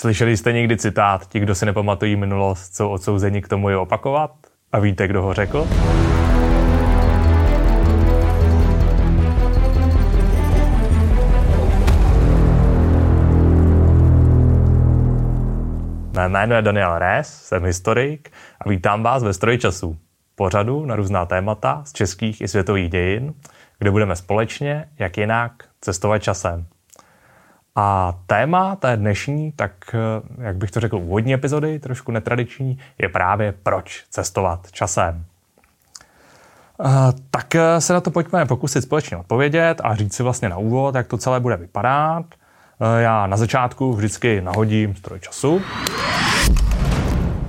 Slyšeli jste někdy citát, ti, kdo si nepamatují minulost, jsou odsouzeni k tomu je opakovat? A víte, kdo ho řekl? Mé jméno je Daniel Rés, jsem historik a vítám vás ve Stroji času, pořadu na různá témata z českých i světových dějin, kde budeme společně, jak jinak, cestovat časem. A téma té dnešní, tak eh, jak bych to řekl, úvodní epizody, trošku netradiční, je právě proč cestovat časem. Uh, tak eh, se na to pojďme pokusit společně odpovědět a říct si vlastně na úvod, jak to celé bude vypadat. Já na začátku vždycky nahodím stroj času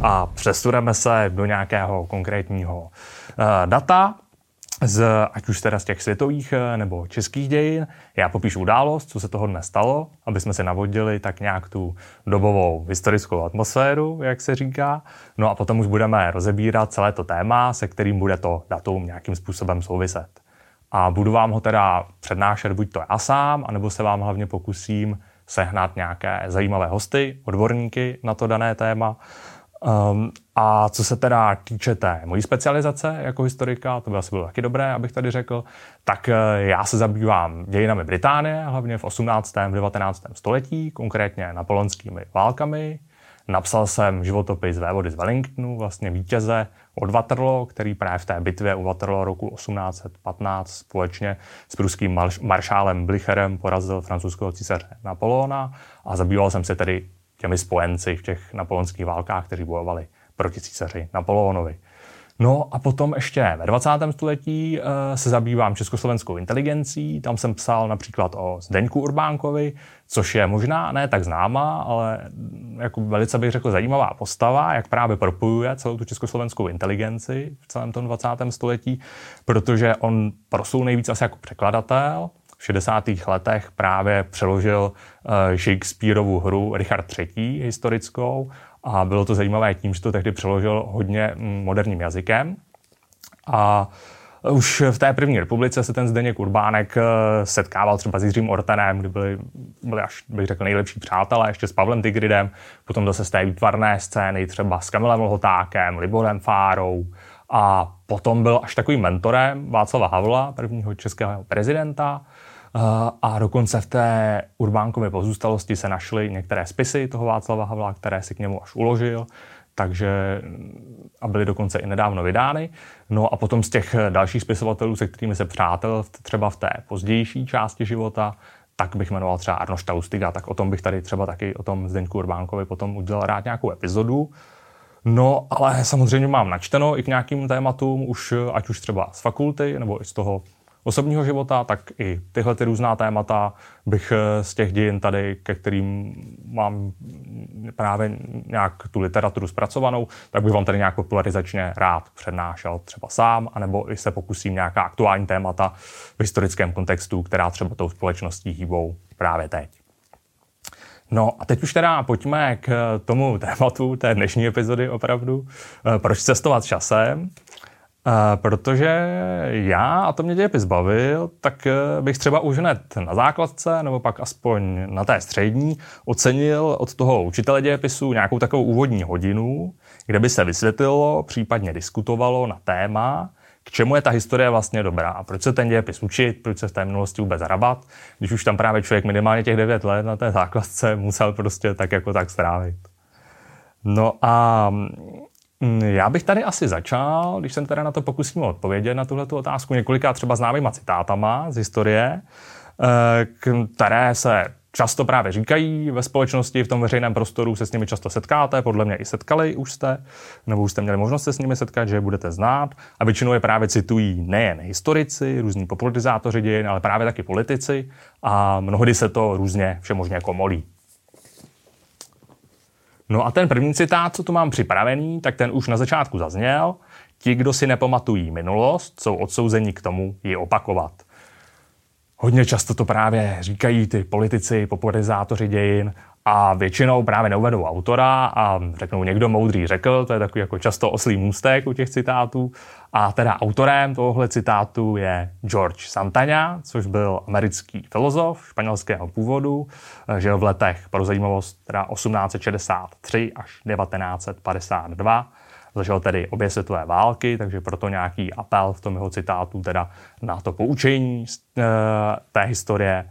a přesuneme se do nějakého konkrétního data z, ať už teda z těch světových eh, nebo českých dějin. Já popíšu událost, co se toho dnes stalo, aby jsme se navodili tak nějak tu dobovou historickou atmosféru, jak se říká. No a potom už budeme rozebírat celé to téma, se kterým bude to datum nějakým způsobem souviset. A budu vám ho teda přednášet buď to já sám, anebo se vám hlavně pokusím sehnat nějaké zajímavé hosty, odborníky na to dané téma. Um, a co se teda týče té mojí specializace jako historika, to by asi bylo taky dobré, abych tady řekl, tak eh, já se zabývám dějinami Británie, hlavně v 18. a 19. století, konkrétně napoleonskými válkami. Napsal jsem životopis vévody z Wellingtonu, vlastně vítěze od Waterloo, který právě v té bitvě u Waterloo roku 1815 společně s pruským maršálem Blicherem porazil francouzského císaře Napoleona a zabýval jsem se tedy těmi spojenci v těch napoleonských válkách, kteří bojovali proti císaři Napoleonovi. No a potom ještě ve 20. století uh, se zabývám československou inteligencí. Tam jsem psal například o Zdeňku Urbánkovi, což je možná ne tak známá, ale jako velice bych řekl zajímavá postava, jak právě propojuje celou tu československou inteligenci v celém tom 20. století, protože on proslul nejvíc asi jako překladatel, v 60. letech právě přeložil uh, Shakespeareovu hru Richard III. historickou a bylo to zajímavé tím, že to tehdy přeložil hodně moderním jazykem. A už v té první republice se ten Zdeněk Urbánek eh, setkával třeba s Jiřím Ortenem, kdy byli, byli až, bych řekl, nejlepší přátelé, ještě s Pavlem Tigridem, potom zase z té výtvarné scény, třeba s Kamilem Lhotákem, Liborem Fárou, a potom byl až takovým mentorem Václava Havla, prvního českého prezidenta. A dokonce v té Urbánkově pozůstalosti se našly některé spisy toho Václava Havla, které si k němu až uložil, takže a byly dokonce i nedávno vydány. No a potom z těch dalších spisovatelů, se kterými se přátel třeba v té pozdější části života, tak bych jmenoval třeba Arnošta Lustiga, tak o tom bych tady třeba taky o tom Zdeňku Urbánkovi potom udělal rád nějakou epizodu. No, ale samozřejmě mám načteno i k nějakým tématům, už, ať už třeba z fakulty, nebo i z toho osobního života, tak i tyhle ty různá témata bych eh, z těch dějin tady, ke kterým mám právě nějak tu literaturu zpracovanou, tak bych vám tady nějak popularizačně rád přednášel třeba sám, anebo i se pokusím nějaká aktuální témata v historickém kontextu, která třeba tou společností hýbou právě teď. No a teď už teda pojďme k tomu tématu té dnešní epizody opravdu. Eh, proč cestovat časem? Uh, protože já, a to mě dějepis bavil, tak uh, bych třeba už hned na základce, nebo pak aspoň na té střední, ocenil od toho učitele dějepisu nějakou takovou úvodní hodinu, kde by se vysvětlilo, případně diskutovalo na téma, k čemu je ta historie vlastně dobrá a proč se ten dějepis učit, proč se v té minulosti vůbec hrabat, když už tam právě člověk minimálně těch 9 let na té základce musel prostě tak jako tak strávit. No a já bych tady asi začal, když jsem teda na to pokusím odpovědět na tuhle otázku několika třeba známýma citátama z historie, eh, které se často právě říkají ve společnosti, v tom veřejném prostoru se s nimi často setkáte, podle mě i setkali už jste, nebo už jste měli možnost se s nimi setkat, že je budete znát. A většinou je právě citují nejen historici, různí popularizátoři dějin, ale právě taky politici a mnohdy se to různě všemožně komolí. No a ten první citát, co tu mám připravený, tak ten už na začátku zazněl. Ti, kdo si nepamatují minulost, jsou odsouzeni k tomu ji opakovat. Hodně často to právě říkají ty politici, popularizátoři dějin a většinou právě neuvedou autora a řeknou někdo moudrý řekl, to je takový jako často oslý můstek u těch citátů. A teda autorem tohohle citátu je George Santana, což byl americký filozof španělského původu, žil v letech pro zajímavost teda 1863 až 1952. Zažil tedy obě světové války, takže proto nějaký apel v tom jeho citátu teda na to poučení z e, té historie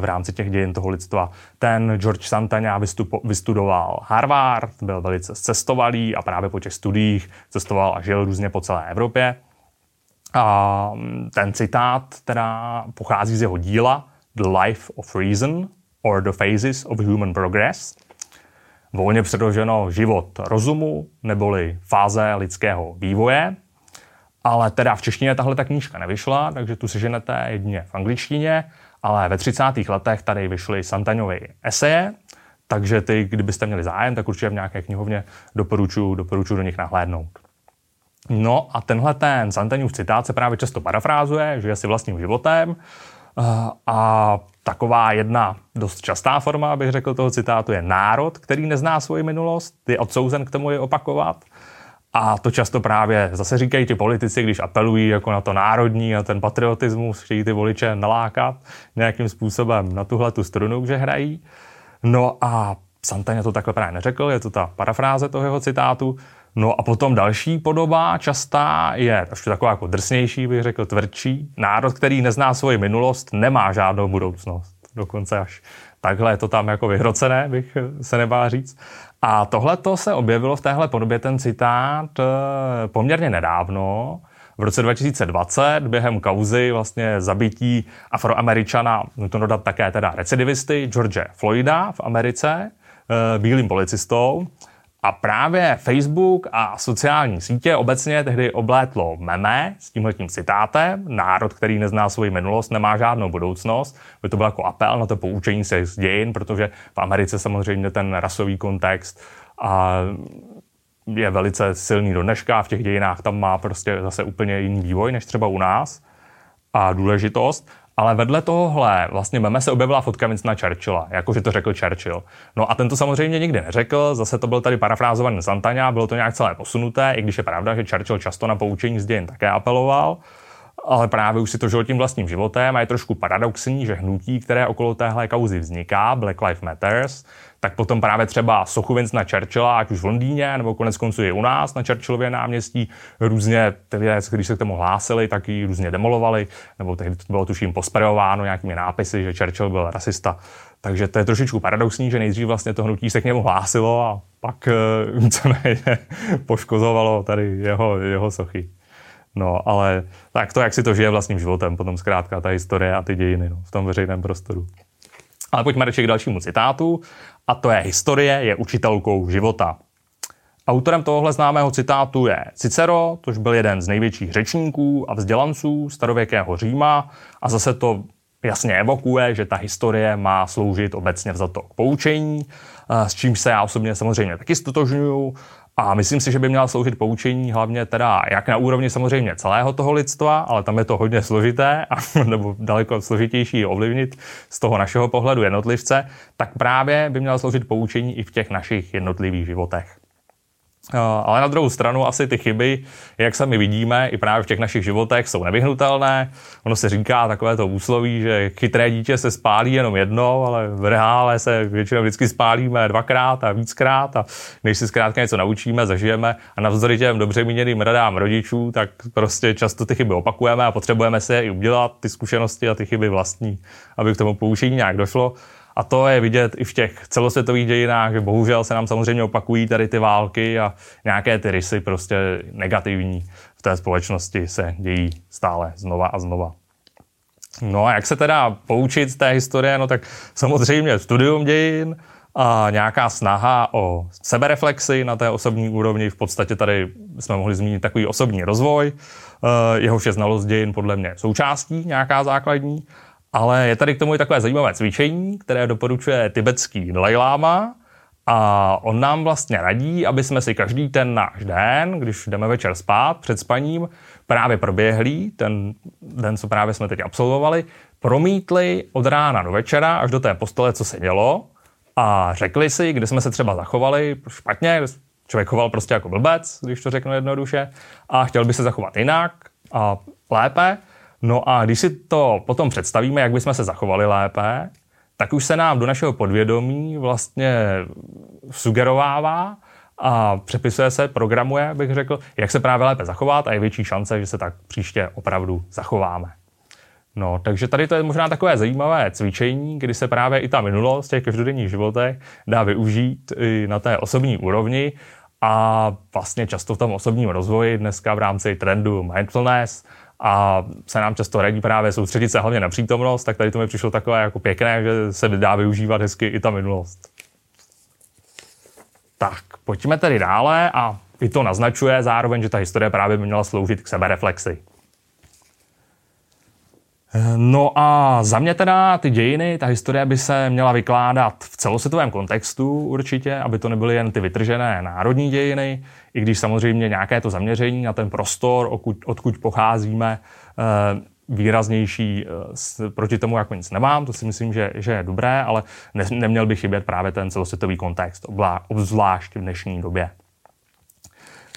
v rámci těch dějin toho lidstva. Ten George Santana vystupo, vystudoval Harvard, byl velice cestovalý a právě po těch studiích cestoval a žil různě po celé Evropě. A ten citát teda pochází z jeho díla The Life of Reason or The Phases of Human Progress. Volně předloženo život rozumu neboli fáze lidského vývoje. Ale teda v češtině tahle ta knížka nevyšla, takže tu seženete jedině v angličtině ale ve 30. letech tady vyšly Santaňovy eseje, takže ty, kdybyste měli zájem, tak určitě v nějaké knihovně doporučuji doporučuji do nich nahlédnout. No a tenhle ten Santaňův citát se právě často parafrázuje, žije si vlastním životem eh, a taková jedna dost častá forma, bych řekl, toho citátu je národ, který nezná svoji minulost, je odsouzen k tomu je opakovat. A to často právě zase říkají ti politici, když apelují jako na to národní a ten patriotismus, chtějí ty voliče nalákat nějakým způsobem na tuhle tu strunu, že hrají. No a Santana to takhle právě neřekl, je to ta parafráze toho jeho citátu. No a potom další podoba častá je trošku taková jako drsnější, bych řekl, tvrdší. Národ, který nezná svoji minulost, nemá žádnou budoucnost. Dokonce až takhle je to tam jako vyhrocené, bych se nebá říct. A tohle to se objevilo v téhle podobě, ten citát, eh, poměrně nedávno, v roce 2020 během kauzy vlastně zabití afroameričana, to dodat také teda recidivisty, George Floyda v Americe, eh, bílým policistou. A právě Facebook a sociální sítě obecně tehdy oblétlo meme s tímhletím citátem. Národ, který nezná svoji minulost, nemá žádnou budoucnost. By to byl jako apel na to poučení se z dějin, protože v Americe samozřejmě ten rasový kontext a je velice silný do dneška. V těch dějinách tam má prostě zase úplně jiný vývoj než třeba u nás a důležitost. Ale vedle tohohle vlastně meme se objevila fotka Winstona Churchilla, jakože to řekl Churchill. No a ten to samozřejmě nikdy neřekl, zase to byl tady parafrázovaný Santana, bylo to nějak celé posunuté, i když je pravda, že Churchill často na poučení z dějin také apeloval ale právě už si to žil tím vlastním životem a je trošku paradoxní, že hnutí, které okolo téhle kauzy vzniká, Black Lives Matters, tak potom právě třeba sochu na Churchilla, ať už v Londýně, nebo konec konců i u nás na Churchillově náměstí, různě ty lidé, když se k tomu hlásili, tak ji různě demolovali, nebo tehdy to bylo tuším posprejováno nějakými nápisy, že Churchill byl rasista. Takže to je trošičku paradoxní, že nejdřív vlastně to hnutí se k němu hlásilo a pak co nejde, poškozovalo tady jeho, jeho sochy. No, ale tak to, jak si to žije vlastním životem, potom zkrátka ta historie a ty dějiny no, v tom veřejném prostoru. Ale pojďme radši k dalšímu citátu, a to je historie je učitelkou života. Autorem tohohle známého citátu je Cicero, což byl jeden z největších řečníků a vzdělanců starověkého Říma a zase to jasně evokuje, že ta historie má sloužit obecně vzato k poučení, s čím se já osobně samozřejmě taky stotožňuju a myslím si, že by měla sloužit poučení hlavně teda jak na úrovni samozřejmě celého toho lidstva, ale tam je to hodně složité, a, nebo daleko složitější ovlivnit z toho našeho pohledu jednotlivce, tak právě by měla sloužit poučení i v těch našich jednotlivých životech. Eh, ale na druhou stranu asi ty chyby, jak sami vidíme, i právě v těch našich životech jsou nevyhnutelné. Ono se říká takové to úsloví, že chytré dítě se spálí jenom jednou, ale v reále se většinou vždycky spálíme dvakrát a víckrát a než si zkrátka něco naučíme, zažijeme a navzdory těm dobře míněným radám rodičů, tak prostě často ty chyby opakujeme a potřebujeme se i udělat, ty zkušenosti a ty chyby vlastní, aby k tomu poučení nějak došlo. A to je vidět i v těch celosvětových dějinách, že bohužel se nám samozřejmě opakují tady ty války a nějaké ty rysy prostě negativní v té společnosti se dějí stále znova a znova. No a jak se teda poučit z té historie? No tak samozřejmě studium dějin a nějaká snaha o sebereflexy na té osobní úrovni. V podstatě tady jsme mohli zmínit takový osobní rozvoj, eh, jehož je znalost dějin podle mě součástí nějaká základní. Ale je tady k tomu i takové zajímavé cvičení, které doporučuje tibetský Dalai Lama, a on nám vlastně radí, aby jsme si každý ten náš den, když jdeme večer spát před spaním, právě proběhlý, ten den, co právě jsme teď absolvovali, promítli od rána do večera až do té postele, co se dělo a řekli si, kde jsme se třeba zachovali špatně, člověk choval prostě jako blbec, když to řeknu jednoduše, a chtěl by se zachovat jinak a lépe. No a když si to potom představíme, jak bychom se zachovali lépe, tak už se nám do našeho podvědomí vlastně sugerovává a přepisuje se, programuje, bych řekl, jak se právě lépe zachovat a je větší šance, že se tak příště opravdu zachováme. No, takže tady to je možná takové zajímavé cvičení, kdy se právě i ta minulost těch každodenních životech dá využít i na té osobní úrovni a vlastně často v tom osobním rozvoji dneska v rámci trendu mindfulness a se nám často radí právě soustředit se hlavně na přítomnost, tak tady to mi přišlo takové jako pěkné, že se dá využívat hezky i ta minulost. Tak, pojďme tedy dále a i to naznačuje zároveň, že ta historie právě by měla sloužit k sebereflexi. No a za mě teda ty dějiny, ta historie by se měla vykládat v celosvětovém kontextu určitě, aby to nebyly jen ty vytržené národní dějiny, i když samozřejmě nějaké to zaměření na ten prostor, odkud, odkud pocházíme, eh, výraznější eh, proti tomu, jako nic nemám, to si myslím, že, že je dobré, ale ne, neměl by chybět právě ten celosvětový kontext, obzvlášť v dnešní době.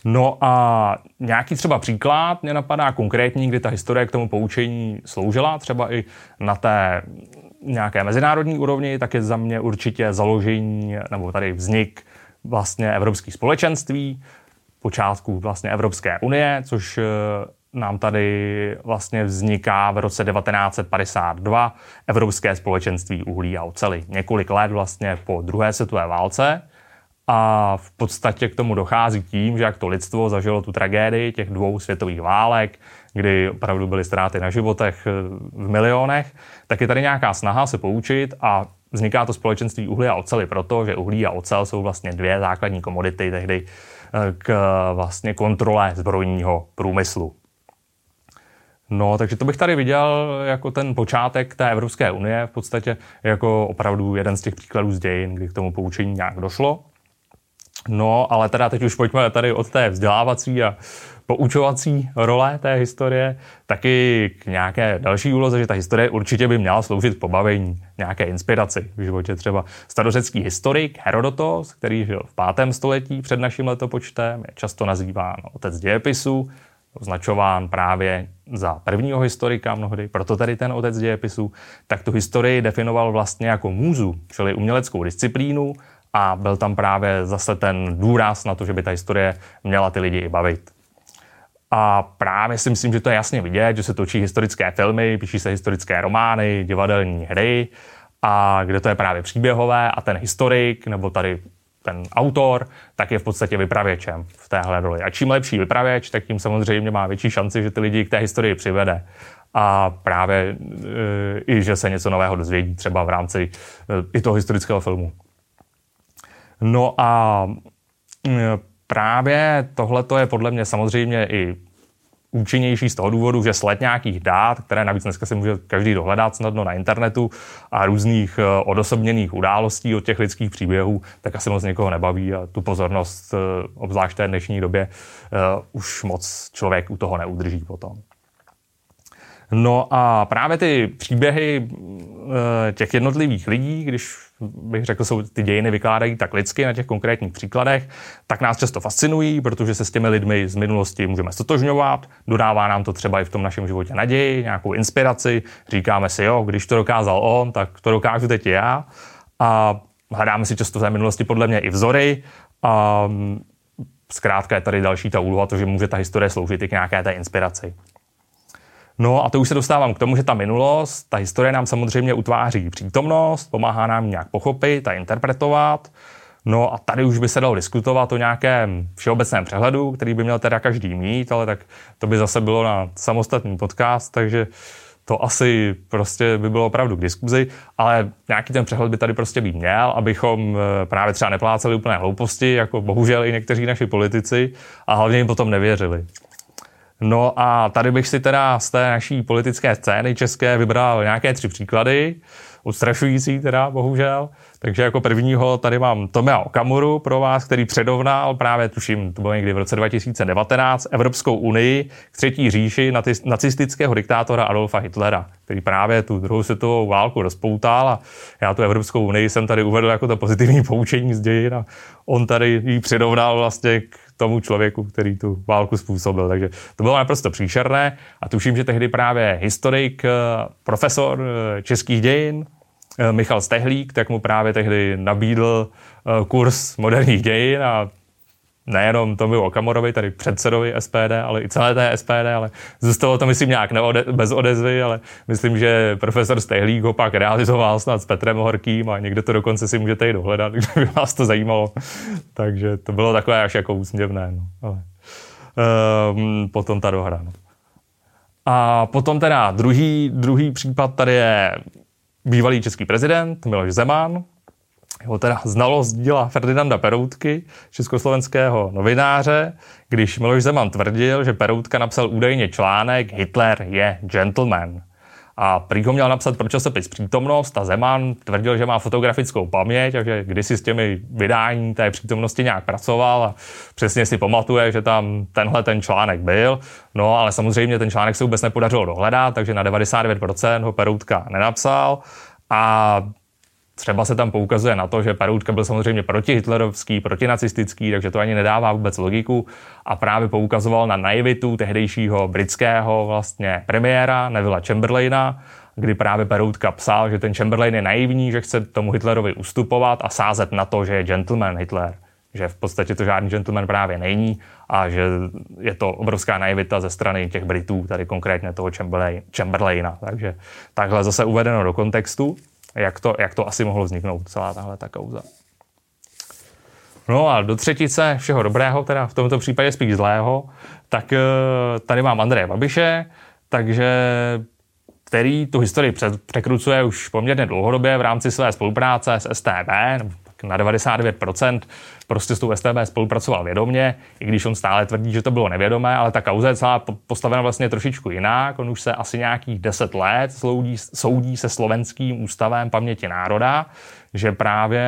No a nějaký třeba příklad mě napadá konkrétní, kdy ta historie k tomu poučení sloužila, třeba i na té nějaké mezinárodní úrovni, tak je za mě určitě založení nebo tady vznik vlastně evropských společenství, počátku vlastně Evropské unie, což eh, nám tady vlastně vzniká v roce 1952 Evropské společenství uhlí a oceli. Několik let vlastně po druhé světové válce. A v podstatě k tomu dochází tím, že jak to lidstvo zažilo tu tragédii těch dvou světových válek, kdy opravdu byly ztráty na životech eh, v milionech, tak je tady nějaká snaha se poučit a vzniká to společenství uhlí a oceli proto, že uhlí a ocel jsou vlastně dvě základní komodity tehdy eh, k vlastně kontrole zbrojního průmyslu. No, takže to bych tady viděl jako ten počátek té Evropské unie, v podstatě jako opravdu jeden z těch příkladů z dějin, kdy k tomu poučení nějak došlo. No, ale teda teď už pojďme tady od té vzdělávací a poučovací role té historie, taky k nějaké další úloze, že ta historie určitě by měla sloužit pobavení, nějaké inspiraci v životě. Třeba starořecký historik Herodotos, který žil v 5. století před naším letopočtem, je často nazýván otec dějepisu, označován právě za prvního historika mnohdy, proto tady ten otec dějepisu, tak tu historii definoval vlastně jako můzu, čili uměleckou disciplínu, a byl tam právě zase ten důraz na to, že by ta historie měla ty lidi i bavit. A právě si myslím, že to je jasně vidět, že se točí historické filmy, píší se historické romány, divadelní hry, a kde to je právě příběhové a ten historik, nebo tady ten autor, tak je v podstatě vypravěčem v téhle roli. A čím lepší vypravěč, tak tím samozřejmě má větší šanci, že ty lidi k té historii přivede. A právě e, i, že se něco nového dozvědí třeba v rámci e, i toho historického filmu. No a mm, právě tohle je podle mě samozřejmě i účinnější z toho důvodu, že sled nějakých dát, které navíc dneska si může každý dohledat snadno na internetu a různých eh, odosobněných událostí od těch lidských příběhů, tak asi moc někoho nebaví a tu pozornost, eh, obzvlášť v té dnešní době, eh, už moc člověk u toho neudrží potom. No a právě ty příběhy těch jednotlivých lidí, když bych řekl, jsou ty dějiny vykládají tak lidsky na těch konkrétních příkladech, tak nás často fascinují, protože se s těmi lidmi z minulosti můžeme stotožňovat, dodává nám to třeba i v tom našem životě naději, nějakou inspiraci, říkáme si, jo, když to dokázal on, tak to dokážu teď já. A hledáme si často v té minulosti podle mě i vzory a zkrátka je tady další ta úloha, to, že může ta historie sloužit i k nějaké té inspiraci. No a to už se dostávám k tomu, že ta minulost, ta historie nám samozřejmě utváří přítomnost, pomáhá nám nějak pochopit a interpretovat. No a tady už by se dalo diskutovat o nějakém všeobecném přehledu, který by měl teda každý mít, ale tak to by zase bylo na samostatný podcast, takže to asi prostě by bylo opravdu k diskuzi, ale nějaký ten přehled by tady prostě být měl, abychom eh, právě třeba nepláceli úplné hlouposti, jako bohužel i někteří naši politici, a hlavně jim potom nevěřili. No a tady bych si teda z té naší politické scény české vybral nějaké tři příklady. odstrašující teda, bohužel. Takže jako prvního tady mám Tomea Okamuru pro vás, který předovnal právě, tuším, to bylo někdy v roce 2019, Evropskou unii k třetí říši nacistického diktátora Adolfa Hitlera, který právě tu druhou světovou válku rozpoutal a já tu Evropskou unii jsem tady uvedl jako to pozitivní poučení z dějin a on tady ji předovnal vlastně k tomu člověku, který tu válku způsobil. Takže to bylo naprosto příšerné a tuším, že tehdy právě historik, eh, profesor eh, českých dějin, Michal Stehlík, tak mu právě tehdy nabídl kurz moderních dějin a nejenom Tomi Okamorovi, tady předsedovi SPD, ale i celé té SPD, ale zůstalo to, myslím, nějak neode, bez odezvy, ale myslím, že profesor Stehlík ho pak realizoval snad s Petrem Horkým a někde to dokonce si můžete i dohledat, kdyby vás to zajímalo. Takže to bylo takové až jako úsměvné. No. Ale, um, potom ta dohra. No. A potom teda druhý, druhý případ tady je bývalý český prezident Miloš Zeman, jeho teda znalost díla Ferdinanda Peroutky, československého novináře, když Miloš Zeman tvrdil, že Peroutka napsal údajně článek Hitler je gentleman. A prý ho měl napsat pro časopis Přítomnost a Zeman tvrdil, že má fotografickou paměť a že kdysi s těmi vydání té přítomnosti nějak pracoval a přesně si pamatuje, že tam tenhle ten článek byl. No ale samozřejmě ten článek se vůbec nepodařilo dohledat, takže na 99% ho Peroutka nenapsal. A Třeba se tam poukazuje na to, že Peroutka byl samozřejmě protihitlerovský, protinacistický, takže to ani nedává vůbec logiku. A právě poukazoval na naivitu tehdejšího britského vlastně premiéra Nevilla Chamberlaina, kdy právě Peroutka psal, že ten Chamberlain je naivní, že chce tomu Hitlerovi ustupovat a sázet na to, že je gentleman Hitler. Že v podstatě to žádný gentleman právě není a že je to obrovská naivita ze strany těch Britů, tady konkrétně toho Chamberlaina. Takže takhle zase uvedeno do kontextu jak to, jak to asi mohlo vzniknout, celá tahle ta kauza. No a do třetice všeho dobrého, teda v tomto případě spíš zlého, tak eh, tady mám Andreje Babiše, takže který tu historii překrucuje už poměrně dlouhodobě v rámci své spolupráce s STB, na 99% prostě s tou STB spolupracoval vědomě, i když on stále tvrdí, že to bylo nevědomé, ale ta kauza je celá postavena vlastně trošičku jinak. On už se asi nějakých 10 let soudí, soudí se slovenským ústavem paměti národa, že právě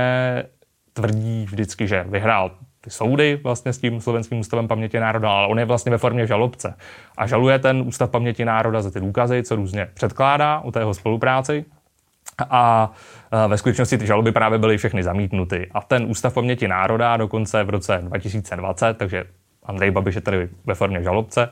tvrdí vždycky, že vyhrál ty soudy vlastně s tím slovenským ústavem paměti národa, ale on je vlastně ve formě žalobce. A žaluje ten ústav paměti národa za ty důkazy, co různě předkládá u tého spolupráci. A ve skutečnosti ty žaloby právě byly všechny zamítnuty. A ten Ústav paměti národa dokonce v roce 2020, takže Andrej Babiš je tady ve formě žalobce.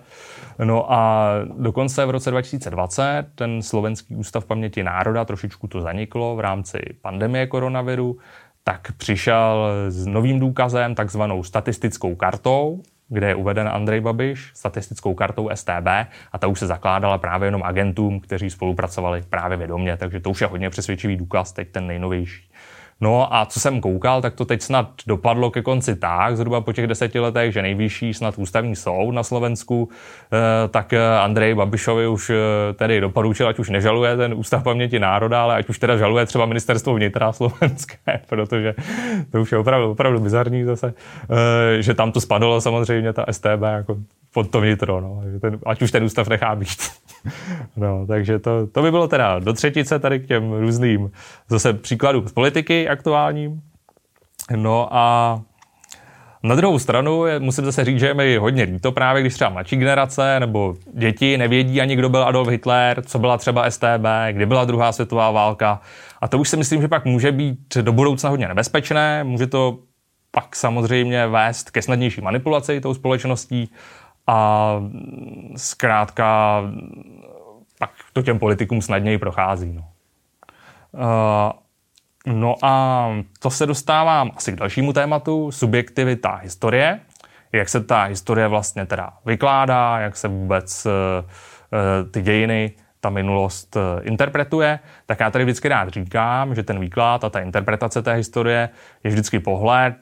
No a dokonce v roce 2020 ten slovenský ústav paměti národa, trošičku to zaniklo v rámci pandemie koronaviru, tak přišel s novým důkazem, takzvanou statistickou kartou, kde je uveden Andrej Babiš statistickou kartou STB a ta už se zakládala právě jenom agentům, kteří spolupracovali právě vědomě, takže to už je hodně přesvědčivý důkaz, teď ten nejnovější. No a co jsem koukal, tak to teď snad dopadlo ke konci tak, zhruba po těch deseti letech, že nejvyšší snad ústavní soud na Slovensku, eh, tak eh, Andrej Babišovi už eh, tedy doporučil, ať už nežaluje ten ústav paměti národa, ale ať už teda žaluje třeba ministerstvo vnitra slovenské, protože to už je opravdu, opravdu bizarní zase, že tam to spadlo samozřejmě ta STB jako pod to vnitro, no. ať už ten ústav nechá být. no, takže to, to by bylo teda do třetice tady k těm různým zase příkladům z politiky aktuálním. No a na druhou stranu musím zase říct, že je mi hodně líto právě, když třeba mladší generace nebo děti nevědí ani, kdo byl Adolf Hitler, co byla třeba STB, kdy byla druhá světová válka. A to už si myslím, že pak může být do budoucna hodně nebezpečné, může to pak samozřejmě vést ke snadnější manipulaci tou společností a zkrátka pak to těm politikům snadněji prochází. No. Uh, no a to se dostávám asi k dalšímu tématu, subjektivita historie, jak se ta historie vlastně teda vykládá, jak se vůbec uh, ty dějiny, ta minulost uh, interpretuje, tak já tady vždycky rád říkám, že ten výklad a ta interpretace té historie je vždycky pohled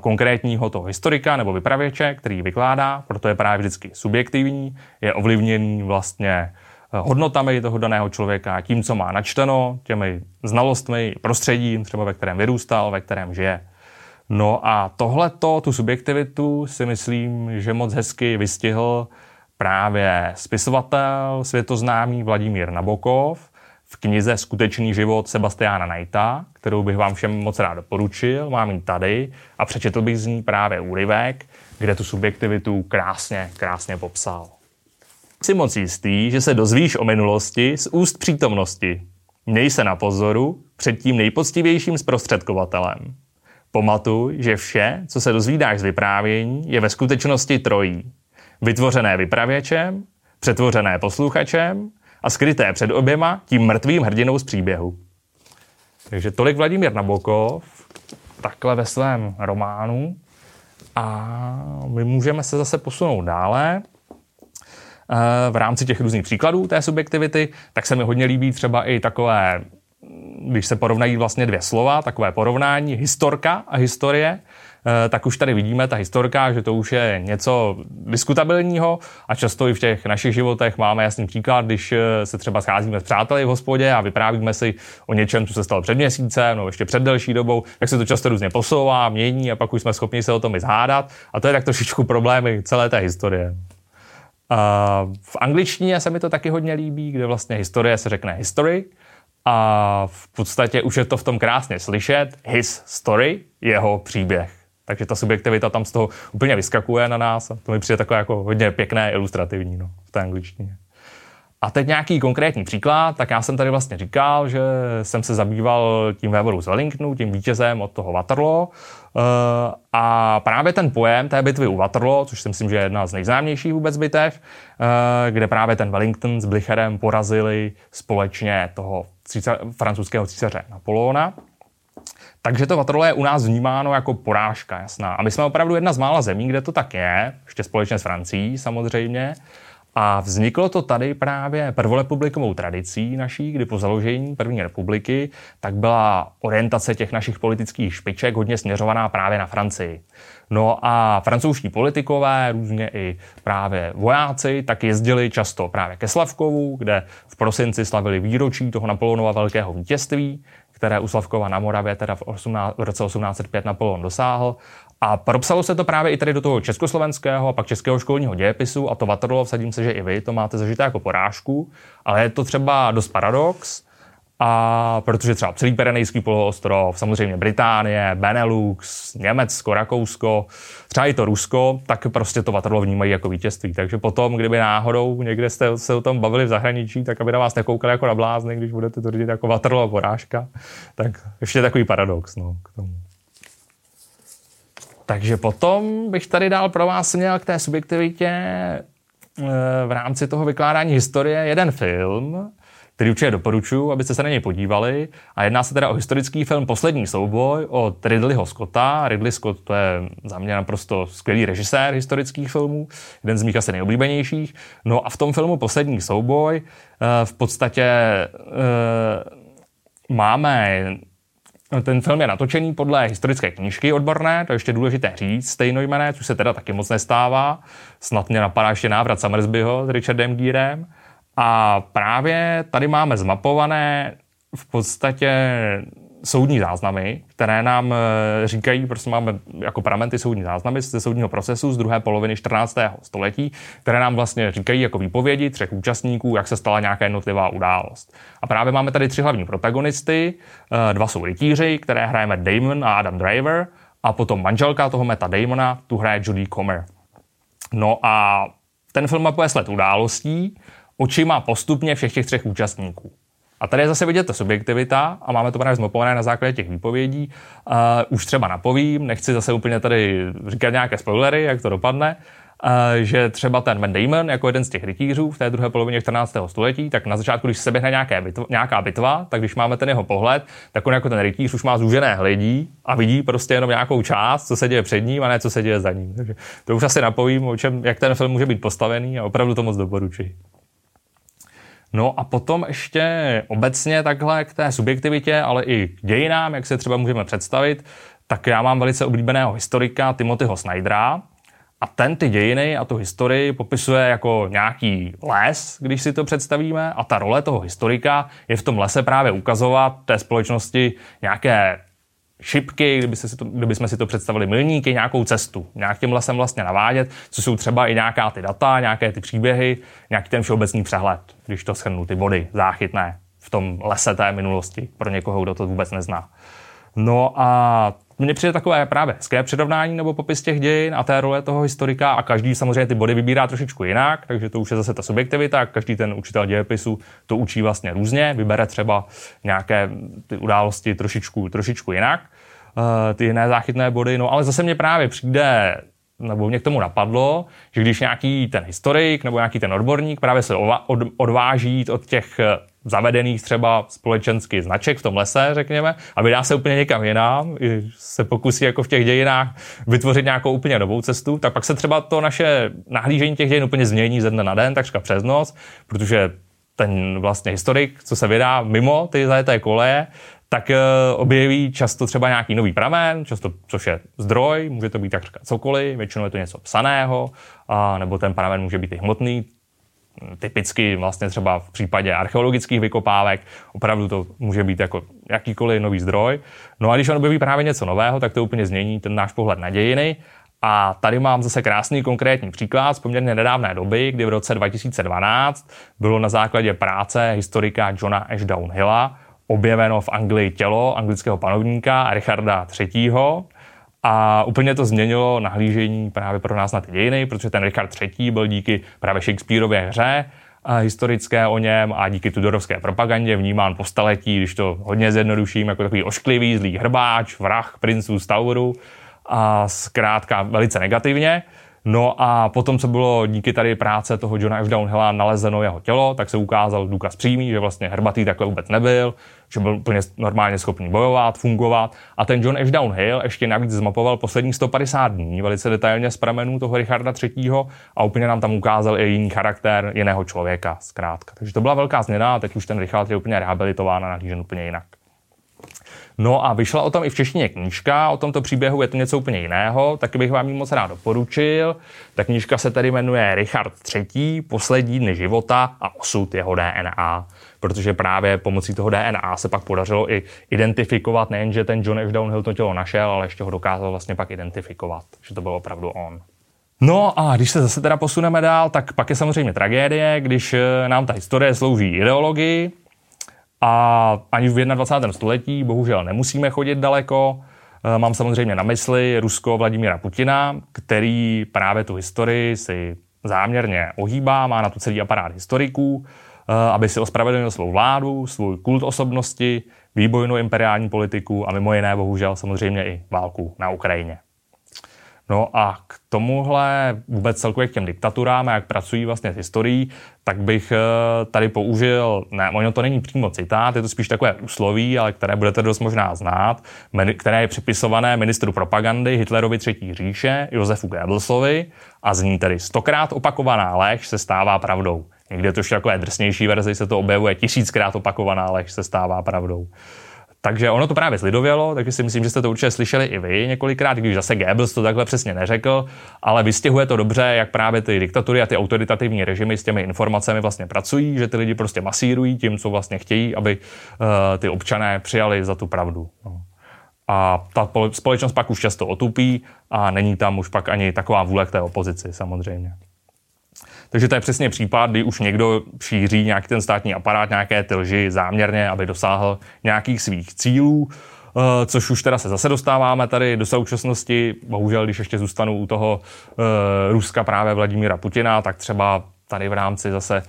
konkrétního toho historika nebo vypravěče, který vykládá, proto je právě vždycky subjektivní, je ovlivněný vlastně eh, hodnotami toho daného člověka, tím, co má načteno, těmi znalostmi, prostředím, třeba ve kterém vyrůstal, ve kterém žije. No a tohleto, tu subjektivitu, si myslím, že moc hezky vystihl právě spisovatel světoznámý Vladimír Nabokov v knize Skutečný život Sebastiana Knighta, kterou bych vám všem moc rád doporučil. Mám ji tady a přečetl bych z ní právě úryvek, kde tu subjektivitu krásně, krásně popsal. Jsi moc jistý, že se dozvíš o minulosti z úst přítomnosti. Měj se na pozoru před tím nejpoctivějším zprostředkovatelem. Pamatuj, že vše, co se dozvídáš z vyprávění, je ve skutečnosti trojí. Vytvořené vypravěčem, přetvořené posluchačem a skryté před oběma tím mrtvým hrdinou z příběhu. Takže tolik Vladimír Nabokov, takhle ve svém románu. A my můžeme se zase posunout dále. Eh, v rámci těch různých příkladů té subjektivity, tak se mi hodně líbí třeba i takové, když se porovnají vlastně dvě slova, takové porovnání historka a historie, tak už tady vidíme ta historka, že to už je něco diskutabilního a často i v těch našich životech máme jasný příklad, když eh, se třeba scházíme s přáteli v hospodě a vyprávíme si o něčem, co se stalo před měsícem, no ještě před delší dobou, tak se to často různě posouvá, mění a pak už jsme schopni se o tom i zhádat a to je tak trošičku problémy celé té historie. A v angličtině se mi to taky hodně líbí, kde vlastně historie se řekne history a v podstatě už je to v tom krásně slyšet, his story, jeho příběh. Takže ta subjektivita tam z toho úplně vyskakuje na nás a to mi přijde takové jako hodně pěkné, ilustrativní no, v té angličtině. A teď nějaký konkrétní příklad, tak já jsem tady vlastně říkal, že jsem se zabýval tím vévodou z Wellingtonu, tím vítězem od toho Waterloo. Eh, a právě ten pojem té bitvy u Waterloo, což si myslím, že je jedna z nejznámějších vůbec bitev, eh, kde právě ten Wellington s Blicherem porazili společně toho francouzského císaře Napoleona. Takže to Waterloo je u nás vnímáno jako porážka, jasná. A my jsme opravdu jedna z mála zemí, kde to tak je, ještě společně s Francií samozřejmě. A vzniklo to tady právě prvorepublikovou tradicí naší, kdy po založení první republiky tak byla orientace těch našich politických špiček hodně směřovaná právě na Francii. No a francouzští politikové, různě i právě vojáci, tak jezdili často právě ke Slavkovu, kde v prosinci slavili výročí toho Napoleonova velkého vítězství, které u Slavkova na Moravě teda v, 18, v roce 1805 Napoleon dosáhl. A propsalo se to právě i tady do toho československého a pak českého školního dějepisu a to Waterloo, vsadím se, že i vy to máte zažité jako porážku, ale je to třeba dost paradox, a protože třeba celý Pirenejský poloostrov, samozřejmě Británie, Benelux, Německo, Rakousko, třeba i to Rusko, tak prostě to Waterloo vnímají jako vítězství. Takže potom, kdyby náhodou někde jste se o tom bavili v zahraničí, tak aby na vás nekoukali jako na blázny, když budete říct jako Waterloo porážka, tak ještě takový paradox no, k tomu. Takže potom bych tady dál pro vás měl k té subjektivitě eh, v rámci toho vykládání historie jeden film, který určitě doporučuji, abyste se na něj podívali. A jedná se teda o historický film Poslední souboj od Ridleyho Scotta. Ridley Scott to je za mě naprosto skvělý režisér historických filmů, jeden z mých asi nejoblíbenějších. No a v tom filmu Poslední souboj eh, v podstatě eh, máme ten film je natočený podle historické knížky odborné, to je ještě důležité říct, stejnojmené, což se teda taky moc nestává. Snad mě napadá ještě návrat Summersbyho s Richardem Gírem. A právě tady máme zmapované v podstatě soudní záznamy, které nám eh, říkají, prostě máme jako paramenty soudní záznamy ze soudního procesu z druhé poloviny 14. století, které nám vlastně říkají jako výpovědi třech účastníků, jak se stala nějaká jednotlivá událost. A právě máme tady tři hlavní protagonisty, eh, dva jsou rytíři, které hrajeme Damon a Adam Driver, a potom manželka toho Meta Damona, tu hraje Judy Comer. No a ten film mapuje sled událostí, očima postupně všech těch třech účastníků. A tady je zase vidět ta subjektivita a máme to právě zmapované na základě těch výpovědí. Uh, už třeba napovím, nechci zase úplně tady říkat nějaké spoilery, jak to dopadne, uh, že třeba ten Van Damon, jako jeden z těch rytířů v té druhé polovině 14. století, tak na začátku, když se běhne nějaké bitva, nějaká bitva, tak když máme ten jeho pohled, tak on jako ten rytíř už má zúžené hledí a vidí prostě jenom nějakou část, co se děje před ním a ne co se děje za ním. Takže to už asi napovím, o čem, jak ten film může být postavený a opravdu to moc doporučuji. No a potom ještě obecně takhle k té subjektivitě, ale i k dějinám, jak se třeba můžeme představit, tak já mám velice oblíbeného historika Timothyho Snydera, a ten ty dějiny a tu historii popisuje jako nějaký les, když si to představíme. A ta role toho historika je v tom lese právě ukazovat té společnosti nějaké šipky, kdyby, si to, kdyby jsme si to představili milníky, nějakou cestu, nějak lesem vlastně navádět, co jsou třeba i nějaká ty data, nějaké ty příběhy, nějaký ten všeobecný přehled, když to schrnu, ty body záchytné v tom lese té minulosti pro někoho, kdo to vůbec nezná. No a mně přijde takové právě hezké přirovnání nebo popis těch dějin a té role toho historika a každý samozřejmě ty body vybírá trošičku jinak, takže to už je zase ta subjektivita, každý ten učitel dějepisu to učí vlastně různě, vybere třeba nějaké ty události trošičku, trošičku jinak, ty jiné záchytné body, no ale zase mě právě přijde nebo mě k tomu napadlo, že když nějaký ten historik nebo nějaký ten odborník právě se odváží od těch eh, zavedených třeba společenských značek v tom lese, řekněme, a vydá se úplně někam jinam, se pokusí jako v těch dějinách vytvořit nějakou úplně novou cestu, tak pak se třeba to naše nahlížení těch dějin úplně změní ze dne na den, takřka přes noc, protože ten vlastně historik, co se vydá mimo ty zajeté koleje, tak eh, objeví často třeba nějaký nový pramen, často, což je zdroj, může to být takřka cokoliv, většinou je to něco psaného, a, nebo ten pramen může být i hmotný, typicky vlastně třeba v případě archeologických vykopávek, opravdu to může být jako jakýkoliv nový zdroj. No a když on objeví právě něco nového, tak to úplně změní ten náš pohled na dějiny. A tady mám zase krásný konkrétní příklad z poměrně nedávné doby, kdy v roce 2012 bylo na základě práce historika Johna Ashdown Hilla objeveno v Anglii tělo anglického panovníka Richarda III. A úplně to změnilo nahlížení právě pro nás na ty dějiny, protože ten Richard III. byl díky právě Shakespeareově hře a historické o něm a díky tudorovské propagandě vnímán po staletí, když to hodně zjednoduším, jako takový ošklivý, zlý hrbáč, vrah princů z Tauru a zkrátka velice negativně. No a potom, co bylo díky tady práce toho Johna F. Downhilla nalezeno jeho tělo, tak se ukázal důkaz přímý, že vlastně hrbatý takhle vůbec nebyl, že byl úplně normálně schopný bojovat, fungovat. A ten John F. Downhill ještě navíc zmapoval posledních 150 dní velice detailně z pramenů toho Richarda III. a úplně nám tam ukázal i jiný charakter jiného člověka, zkrátka. Takže to byla velká změna a teď už ten Richard je úplně rehabilitován a nahlížen úplně jinak. No a vyšla o tom i v češtině knížka, o tomto příběhu je to něco úplně jiného, taky bych vám ji moc rád doporučil. Ta knížka se tedy jmenuje Richard III. Poslední dny života a osud jeho DNA protože právě pomocí toho DNA se pak podařilo i identifikovat nejen, že ten John F. Downhill to tělo našel, ale ještě ho dokázal vlastně pak identifikovat, že to byl opravdu on. No a když se zase teda posuneme dál, tak pak je samozřejmě tragédie, když eh, nám ta historie slouží ideologii a ani v 21. století bohužel nemusíme chodit daleko. Eh, mám samozřejmě na mysli Rusko Vladimíra Putina, který právě tu historii si záměrně ohýbá, má na to celý aparát historiků, Eh, aby si ospravedlnil svou vládu, svůj kult osobnosti, výbojnou imperiální politiku a mimo jiné bohužel samozřejmě i válku na Ukrajině. No a k tomuhle vůbec celkově k těm diktaturám a jak pracují vlastně s historií, tak bych eh, tady použil, ne, ono to není přímo citát, je to spíš takové úsloví, ale které budete dost možná znát, které je připisované ministru propagandy Hitlerovi třetí říše Josefu Goebbelsovi a zní tedy stokrát opakovaná lež se stává pravdou. Někde to už takové drsnější verzi se to objevuje, tisíckrát opakovaná lež se stává pravdou. Takže ono to právě zlidovělo, takže si myslím, že jste to určitě slyšeli i vy několikrát, když zase Goebbels to takhle přesně neřekl, ale vystihuje to dobře, jak právě ty diktatury a ty autoritativní režimy s těmi informacemi vlastně pracují, že ty lidi prostě masírují tím, co vlastně chtějí, aby uh, ty občané přijali za tu pravdu. No. A ta společnost pak už často otupí a není tam už pak ani taková vůle k té opozici samozřejmě. Takže to je přesně případ, kdy už někdo šíří nějaký ten státní aparát, nějaké ty lži záměrně, aby dosáhl nějakých svých cílů, eh, což už teda se zase dostáváme tady do současnosti. Bohužel, když ještě zůstanu u toho eh, Ruska právě Vladimíra Putina, tak třeba tady v rámci zase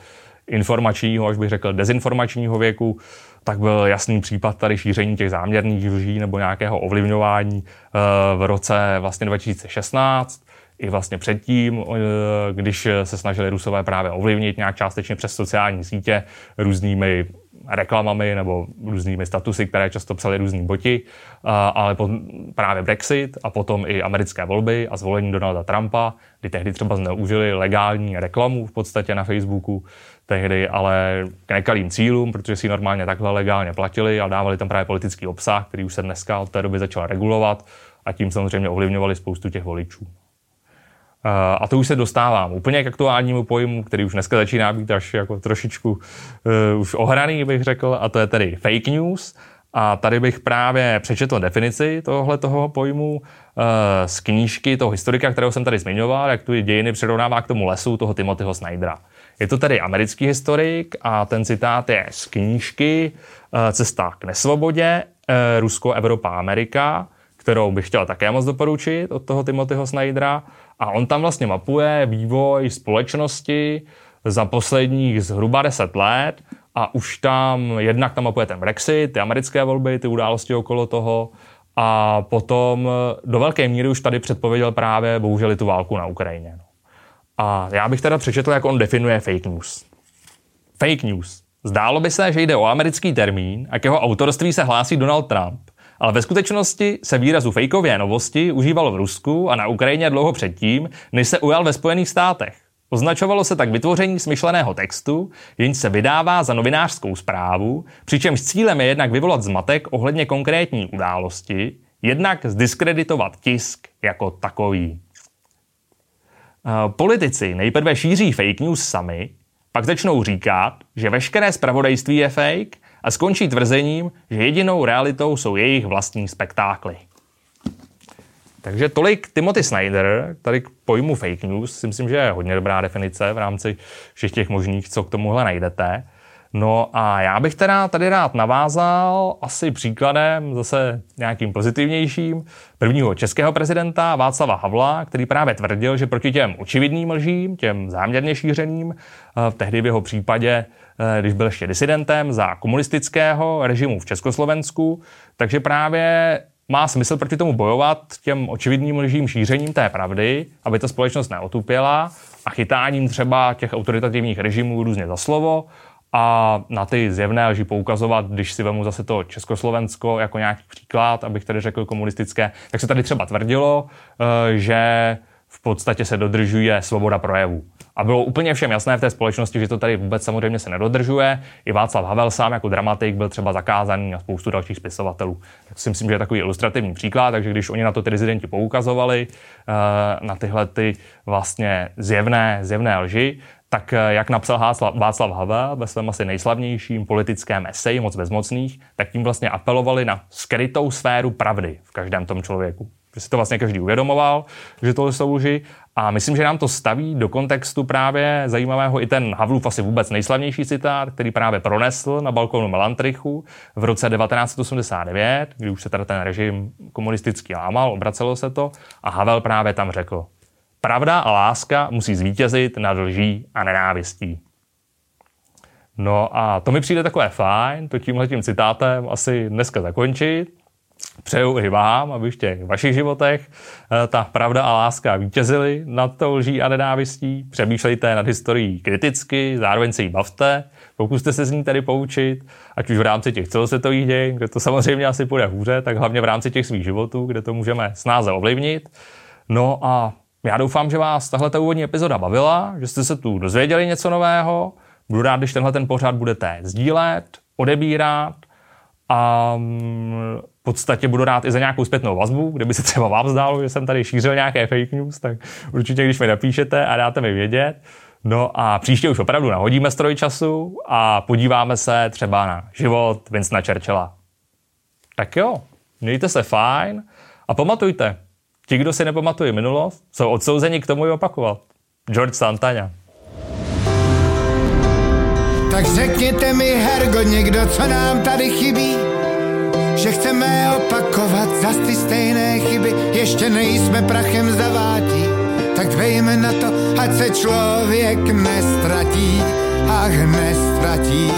informačního, až bych řekl dezinformačního věku, tak byl jasný případ tady šíření těch záměrných lží nebo nějakého ovlivňování eh, v roce vlastně 2016 i vlastně předtím, eh, když se snažili Rusové právě ovlivnit nějak částečně přes sociální sítě různými reklamami nebo různými statusy, které často psali různí boti, ale právě Brexit a potom i americké volby a zvolení Donalda Trumpa, kdy tehdy třeba zneužili legální reklamu v podstatě na Facebooku, tehdy ale k nekalým cílům, protože si normálně takhle legálně platili a dávali tam právě politický obsah, který už se dneska od té doby začal regulovat a tím samozřejmě ovlivňovali spoustu těch voličů. A to už se dostávám úplně k aktuálnímu pojmu, který už dneska začíná být až jako trošičku uh, už ohraný, bych řekl, a to je tedy fake news. A tady bych právě přečetl definici tohle toho pojmu eh, z knížky toho historika, kterého jsem tady zmiňoval, jak tu dějiny přirovnává k tomu lesu toho Timothyho Snydera. Je to tedy americký historik a ten citát je z knížky eh, Cesta k nesvobodě, eh, Rusko, Evropa, Amerika, kterou bych chtěl také moc doporučit od toho Timothyho Snydera. A on tam vlastně mapuje vývoj společnosti za posledních zhruba 10 let a už tam jednak tam mapuje ten Brexit, ty americké volby, ty události okolo toho a potom do velké míry už tady předpověděl právě bohužel tu válku na Ukrajině. No. A já bych teda přečetl, jak on definuje fake news. Fake news. Zdálo by se, že jde o americký termín a k jeho autorství se hlásí Donald Trump. Ale ve skutečnosti se výrazu fejkové novosti užívalo v Rusku a na Ukrajině dlouho předtím, než se ujal ve Spojených státech. Označovalo se tak vytvoření smyšleného textu, jenž se vydává za novinářskou zprávu, přičemž cílem je jednak vyvolat zmatek ohledně konkrétní události, jednak zdiskreditovat tisk jako takový. Eh, politici nejprve šíří fake news sami, pak začnou říkat, že veškeré spravodajství je fake a skončí tvrzením, že jedinou realitou jsou jejich vlastní spektákly. Takže tolik Timothy Snyder, tady k pojmu fake news, si myslím, že je hodně dobrá definice v rámci všech těch možných, co k tomuhle najdete. No a já bych teda tady rád navázal asi příkladem zase nějakým pozitivnějším prvního českého prezidenta Václava Havla, který právě tvrdil, že proti těm očividným lžím, těm záměrně šířeným, eh, tehdy v jeho případě, eh, když byl ještě disidentem za komunistického režimu v Československu, takže právě má smysl proti tomu bojovat těm očividným lžím šířením té pravdy, aby ta společnost neotupěla a chytáním třeba těch autoritativních režimů různě za slovo a na ty zjevné lži poukazovat, když si vemu zase to Československo jako nějaký příklad, abych tady řekl komunistické, tak se tady třeba tvrdilo, eh, že v podstatě se dodržuje svoboda projevu. A bylo úplně všem jasné v té společnosti, že to tady vůbec samozřejmě se nedodržuje. I Václav Havel sám jako dramatik byl třeba zakázaný a spoustu dalších spisovatelů. Tak si myslím, že je takový ilustrativní příklad, takže když oni na to ty rezidenti poukazovali, eh, na tyhle ty vlastně zjevné, zjevné lži, tak eh, jak napsal Václav Havel ve svém asi nejslavnějším politickém eseji Moc bezmocných, tak tím vlastně apelovali na skrytou sféru pravdy v každém tom člověku. Že si to vlastně každý uvědomoval, že tohle jsou lži a myslím, že nám to staví do kontextu právě zajímavého i ten Havlův asi vůbec nejslavnější citát, který právě pronesl na balkonu Melantrichu v roce 1989, kdy už se teda ten režim komunistický lámal, obracelo se to a Havel právě tam řekl, Pravda a láska musí zvítězit nad lží a nenávistí. No a to mi přijde takové fajn, to tímhle tím citátem asi dneska zakončit. Přeju i vám, aby v těch vašich životech eh, ta pravda a láska vítězily nad tou lží a nenávistí. Přemýšlejte nad historií kriticky, zároveň se jí bavte, pokuste se z ní tady poučit, ať už v rámci těch celosvětových dějin, kde to samozřejmě asi bude hůře, tak hlavně v rámci těch svých životů, kde to můžeme snáze ovlivnit. No a já doufám, že vás tahle úvodní epizoda bavila, že jste se tu dozvěděli něco nového. Budu rád, když tenhle ten pořád budete sdílet, odebírat a mm, v podstatě budu rád i za nějakou zpětnou vazbu, kdyby se třeba vám zdálo, že jsem tady šířil nějaké fake news, tak určitě, když mi napíšete a dáte mi vědět. No a příště už opravdu nahodíme stroj času a podíváme se třeba na život Vincenta Churchilla. Tak jo, mějte se fajn a pamatujte, Ti, kdo si nepamatují minulost, jsou odsouzeni k tomu ji opakovat. George Santana. Tak řekněte mi, Hergo, někdo, co nám tady chybí, že chceme opakovat zas ty stejné chyby, ještě nejsme prachem zavátí, tak dvejme na to, ať se člověk nestratí, ach nestratí.